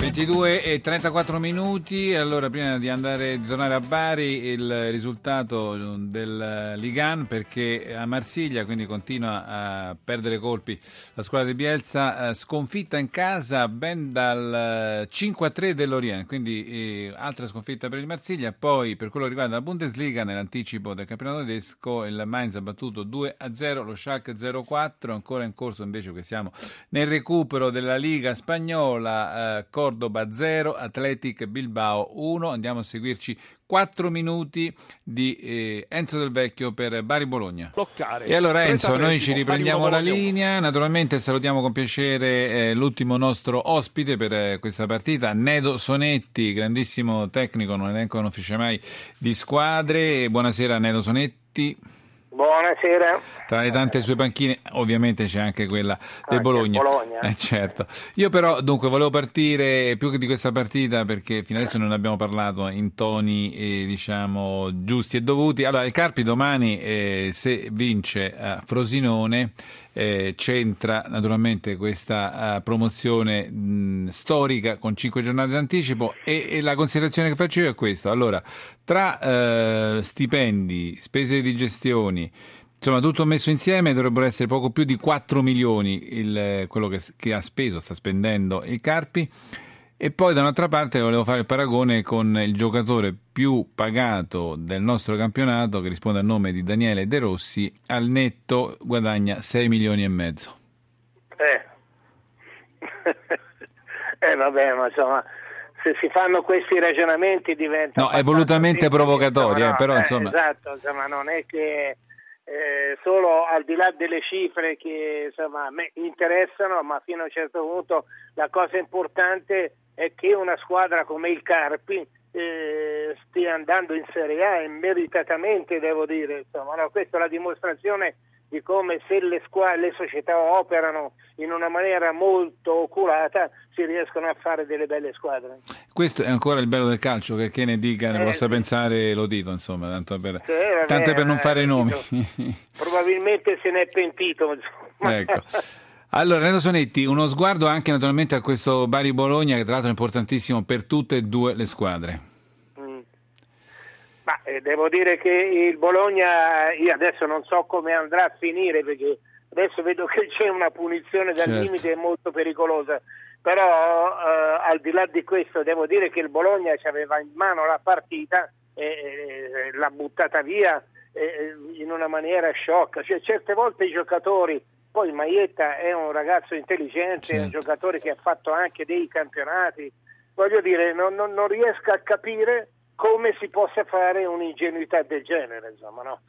22 e 34 minuti, allora prima di andare di tornare a Bari il risultato del Ligan perché a Marsiglia quindi continua a perdere colpi la squadra di Bielsa, eh, sconfitta in casa ben dal 5 a 3 dell'Orient, quindi eh, altra sconfitta per il Marsiglia, poi per quello che riguarda la Bundesliga nell'anticipo del campionato tedesco il Mainz ha battuto 2 a 0, lo Schalke 0 a 4, ancora in corso invece che siamo nel recupero della Liga spagnola, eh, Cordoba 0, Athletic Bilbao 1. Andiamo a seguirci 4 minuti di eh, Enzo Del Vecchio per Bari Bologna. Bloccare. E allora Enzo, noi ci riprendiamo la linea. Naturalmente salutiamo con piacere eh, l'ultimo nostro ospite per eh, questa partita, Nedo Sonetti, grandissimo tecnico, non elenco non mai di squadre. Buonasera Nedo Sonetti. Buonasera. Tra le tante sue panchine, ovviamente c'è anche quella del Anche Bologna. Bologna. Eh, certo. Io però, dunque, volevo partire più che di questa partita perché fino adesso non abbiamo parlato in toni, eh, diciamo, giusti e dovuti. Allora, il Carpi domani, eh, se vince a Frosinone, eh, c'entra naturalmente questa eh, promozione mh, storica con cinque giornate d'anticipo e, e la considerazione che faccio io è questa. Allora, tra eh, stipendi, spese di gestioni, insomma tutto messo insieme dovrebbero essere poco più di 4 milioni il, quello che, che ha speso, sta spendendo il Carpi. E poi da un'altra parte volevo fare il paragone con il giocatore più pagato del nostro campionato, che risponde al nome di Daniele De Rossi, al netto guadagna 6 milioni e mezzo. Eh. eh vabbè, ma insomma, se si fanno questi ragionamenti diventa... No, è volutamente provocatorio, eh, però, eh, insomma- Esatto, insomma, non è che eh, solo al di là delle cifre che insomma, a me interessano, ma fino a un certo punto la cosa importante è che una squadra come il Carpi eh, stia andando in Serie A e meritatamente devo dire, insomma, no, questa è la dimostrazione di come se le, squa- le società operano in una maniera molto oculata si riescono a fare delle belle squadre. Questo è ancora il bello del calcio, che, che ne dica, ne Eh, possa sì. pensare lo dito, insomma, tanto per, Sì, vabbè, tanto per non fare i nomi. Probabilmente se n'è pentito. Insomma. ecco. Allora, Renato Sonetti, uno sguardo anche naturalmente a questo Bari Bologna, che tra l'altro è importantissimo per tutte e due le squadre. Mm. Ma eh, devo dire che il Bologna, io adesso non so come andrà a finire perché adesso vedo che c'è una punizione dal Certo. limite molto pericolosa, però eh, al di là di questo devo dire che il Bologna ci aveva in mano la partita e eh, l'ha buttata via eh, in una maniera sciocca, cioè, certe volte i giocatori, poi Maietta è un ragazzo intelligente, è un Certo. giocatore che ha fatto anche dei campionati, voglio dire, non, non- non riesco a capire come si possa fare un'ingenuità del genere, insomma, no?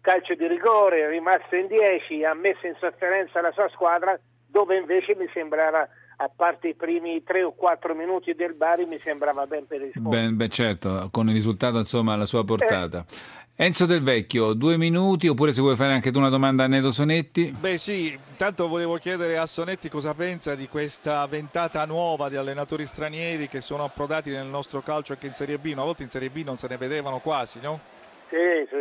Calcio di rigore, è rimasto in 10, ha messo in sofferenza la sua squadra, dove invece mi sembrava, a parte i primi 3 o 4 minuti del Bari, mi sembrava ben per rispondere. Beh, beh, certo, con il risultato insomma alla sua portata. Enzo Del Vecchio, due minuti, oppure se vuoi fare anche tu una domanda a Nedo Sonetti. Beh sì, intanto volevo chiedere a Sonetti cosa pensa di questa ventata nuova di allenatori stranieri che sono approdati nel nostro calcio anche in Serie B. Una volta in Serie B non se ne vedevano quasi, no? Sì, sì.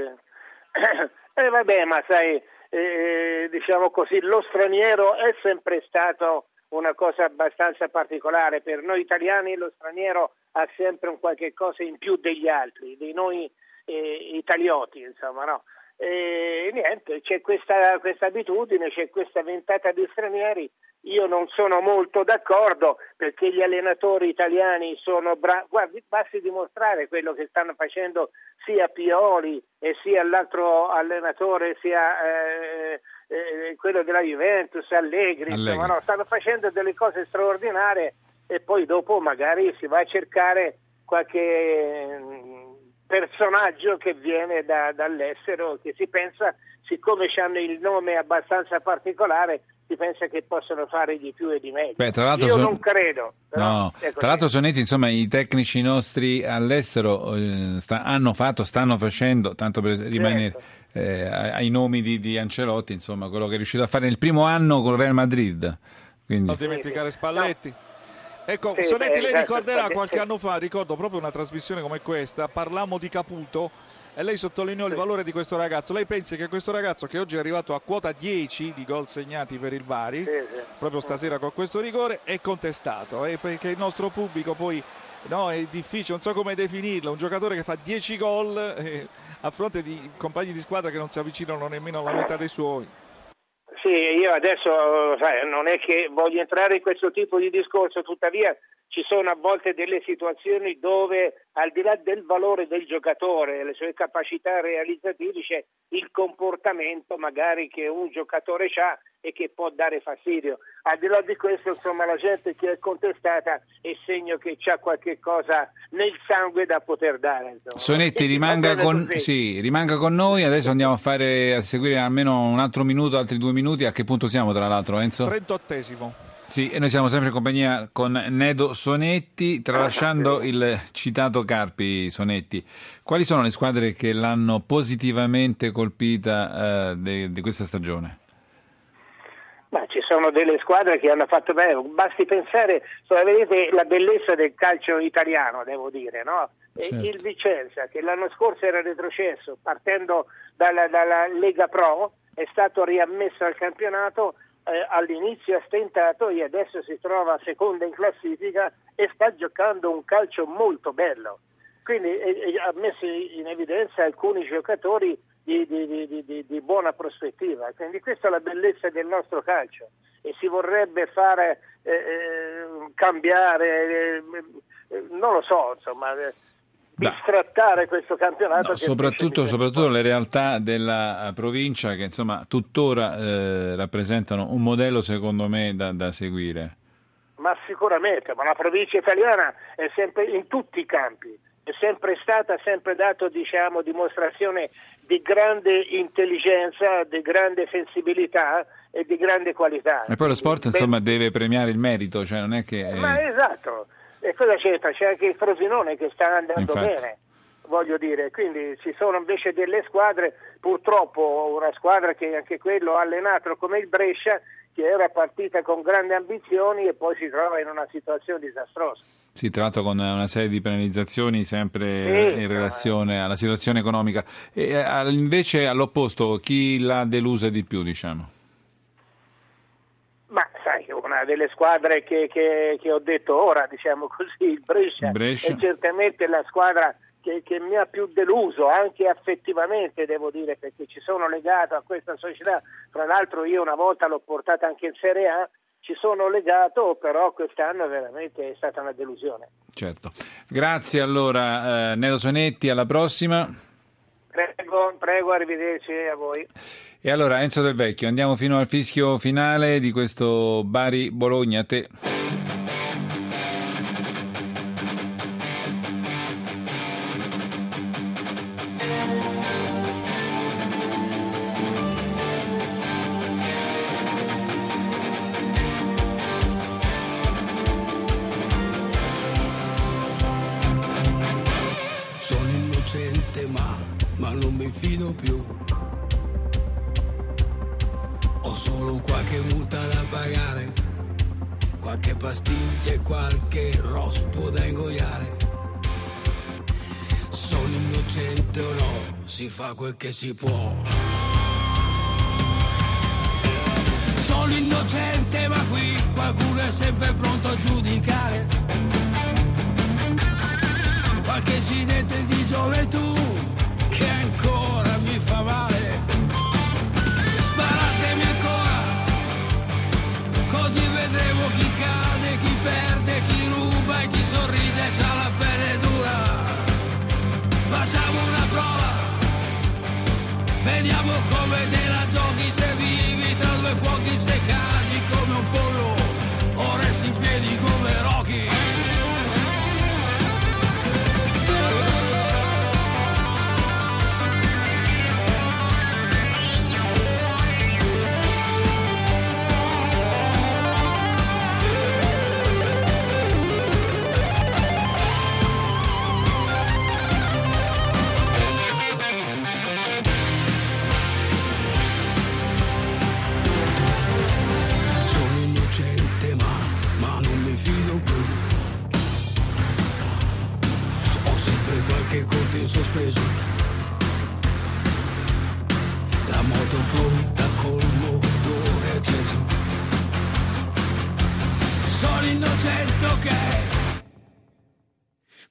Eh, vabbè, ma sai, eh, diciamo così, lo straniero è sempre stato una cosa abbastanza particolare. Per noi italiani lo straniero ha sempre un qualche cosa in più degli altri, di noi eh, italioti, insomma, no? E niente, c'è questa, questa abitudine, c'è questa ventata di stranieri. Io non sono molto d'accordo perché gli allenatori italiani sono bravi. Guardi, basti dimostrare quello che stanno facendo sia Pioli e sia l'altro allenatore, sia eh, eh, quello della Juventus, Allegri, Allegri. Insomma, no, stanno facendo delle cose straordinarie e poi dopo magari si va a cercare qualche mm, personaggio che viene da- dall'estero, che si pensa, siccome hanno il nome abbastanza particolare, si pensa che possono fare di più e di meglio. Beh, tra l'altro Io son- non credo. però No, così. tra l'altro Sonetti, insomma, i tecnici nostri all'estero eh, sta- hanno fatto, stanno facendo, tanto per rimanere, eh, ai nomi di, di, Ancelotti, insomma, quello che è riuscito a fare nel primo anno con Real Madrid. Quindi... Non dimenticare Spalletti. Ecco, sì, Sonetti, lei ricorderà qualche anno fa, ricordo proprio una trasmissione come questa, parlammo di Caputo e lei sottolineò il valore di questo ragazzo. Lei pensa che questo ragazzo che oggi è arrivato a quota 10 di gol segnati per il Bari, sì, sì. proprio stasera con questo rigore, è contestato, eh, perché il nostro pubblico poi no, è difficile, non so come definirlo, un giocatore che fa 10 gol eh, a fronte di compagni di squadra che non si avvicinano nemmeno alla metà dei suoi. Sì, io adesso sai, non è che voglio entrare in questo tipo di discorso, tuttavia ci sono a volte delle situazioni dove al di là del valore del giocatore, le sue capacità realizzative, c'è il comportamento magari che un giocatore ha e che può dare fastidio. Al di là di questo, insomma, la gente che è contestata è segno che c'ha qualche cosa nel sangue da poter dare. Insomma. Sonetti, rimanga con, sì, rimanga con, noi, adesso andiamo a, fare, a seguire almeno un altro minuto, altri due minuti. A che punto siamo tra l'altro, Enzo? 38esimo. Sì, e noi siamo sempre in compagnia con Nedo Sonetti, tralasciando il citato Carpi Sonetti. Quali sono le squadre che l'hanno positivamente colpita eh, di questa stagione? Ma ci sono delle squadre che hanno fatto bene, basti pensare, cioè, vedete la bellezza del calcio italiano, devo dire, no? Certo. Il Vicenza, che l'anno scorso era retrocesso, partendo dalla, dalla Lega Pro, è stato riammesso al campionato eh, all'inizio ha stentato e adesso si trova seconda in classifica e sta giocando un calcio molto bello. Quindi eh, ha messo in evidenza alcuni giocatori di, di, di, di, buona prospettiva. Quindi questa è la bellezza del nostro calcio e si vorrebbe fare eh, eh cambiare, eh, eh, non lo so, insomma bistrattare questo campionato. No, soprattutto, soprattutto, le realtà della provincia che insomma tuttora eh, rappresentano un modello secondo me da, da, seguire. Ma sicuramente, ma la provincia italiana è sempre in tutti i campi, è sempre stata, ha sempre dato diciamo, dimostrazione di grande intelligenza, di grande sensibilità e di grande qualità. E poi lo sport insomma deve premiare il merito, cioè non è che... Ma esatto e cosa c'entra? C'è anche il Frosinone che sta andando Infatti. bene, voglio dire. Quindi ci sono invece delle squadre, purtroppo una squadra che anche quello ha allenato come il Brescia, che era partita con grandi ambizioni e poi si trova in una situazione disastrosa. Si tratta con una serie di penalizzazioni sempre sì, in relazione alla situazione economica. E eh, invece all'opposto, chi l'ha delusa di più, diciamo? Ma sai, una delle squadre che, che, che ho detto ora, diciamo così, il Brescia, Brescia. è certamente la squadra che, che, mi ha più deluso, anche affettivamente devo dire, perché ci sono legato a questa società. Tra l'altro io una volta l'ho portata anche in Serie A, ci sono legato, però quest'anno veramente è stata una delusione. Certo. Grazie allora eh, Nelo Sonetti, alla prossima. Prego, prego, arrivederci a voi. E allora Enzo Del Vecchio, andiamo fino al fischio finale di questo Bari Bologna. A te. Qualche rospo da ingoiare. Sono innocente o no, si fa quel che si può. Sono innocente ma qui qualcuno è sempre pronto a giudicare. Qualche incidente di gioventù che ancora mi fa male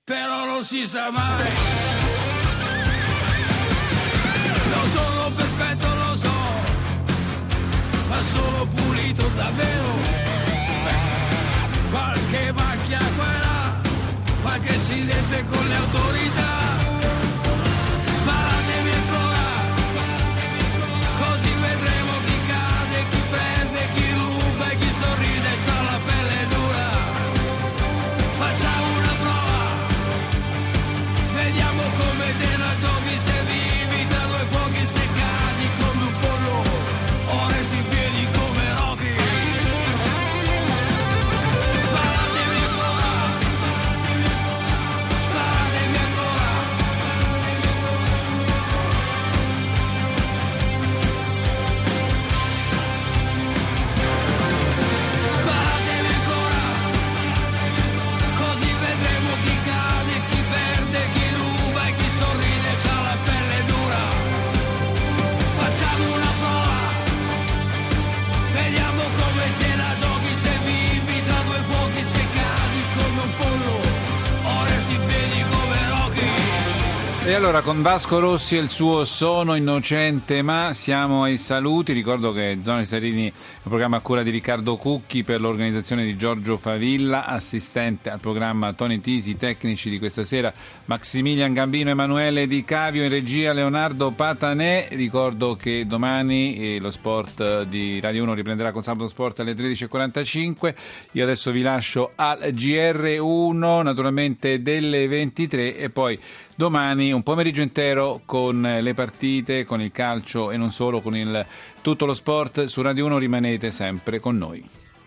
però non si sa mai. Non sono perfetto, lo so, ma sono pulito davvero. Qualche macchia qua qualche incidente con le autorità. E allora con Vasco Rossi e il suo Sono innocente, ma siamo ai saluti. Ricordo che Zona Sarini è un programma a cura di Riccardo Cucchi per l'organizzazione di Giorgio Favilla, assistente al programma Tony Tisi, tecnici di questa sera Maximilian Gambino, Emanuele Di Cavio, in regia Leonardo Patanè. Ricordo che domani eh, lo sport di Radio 1 riprenderà con Sabato Sport alle 13.45. Io adesso vi lascio al GR1, naturalmente delle 23 e poi domani un pomeriggio intero con le partite, con il calcio e non solo, con il, tutto lo sport su Radio 1 rimanete sempre con noi.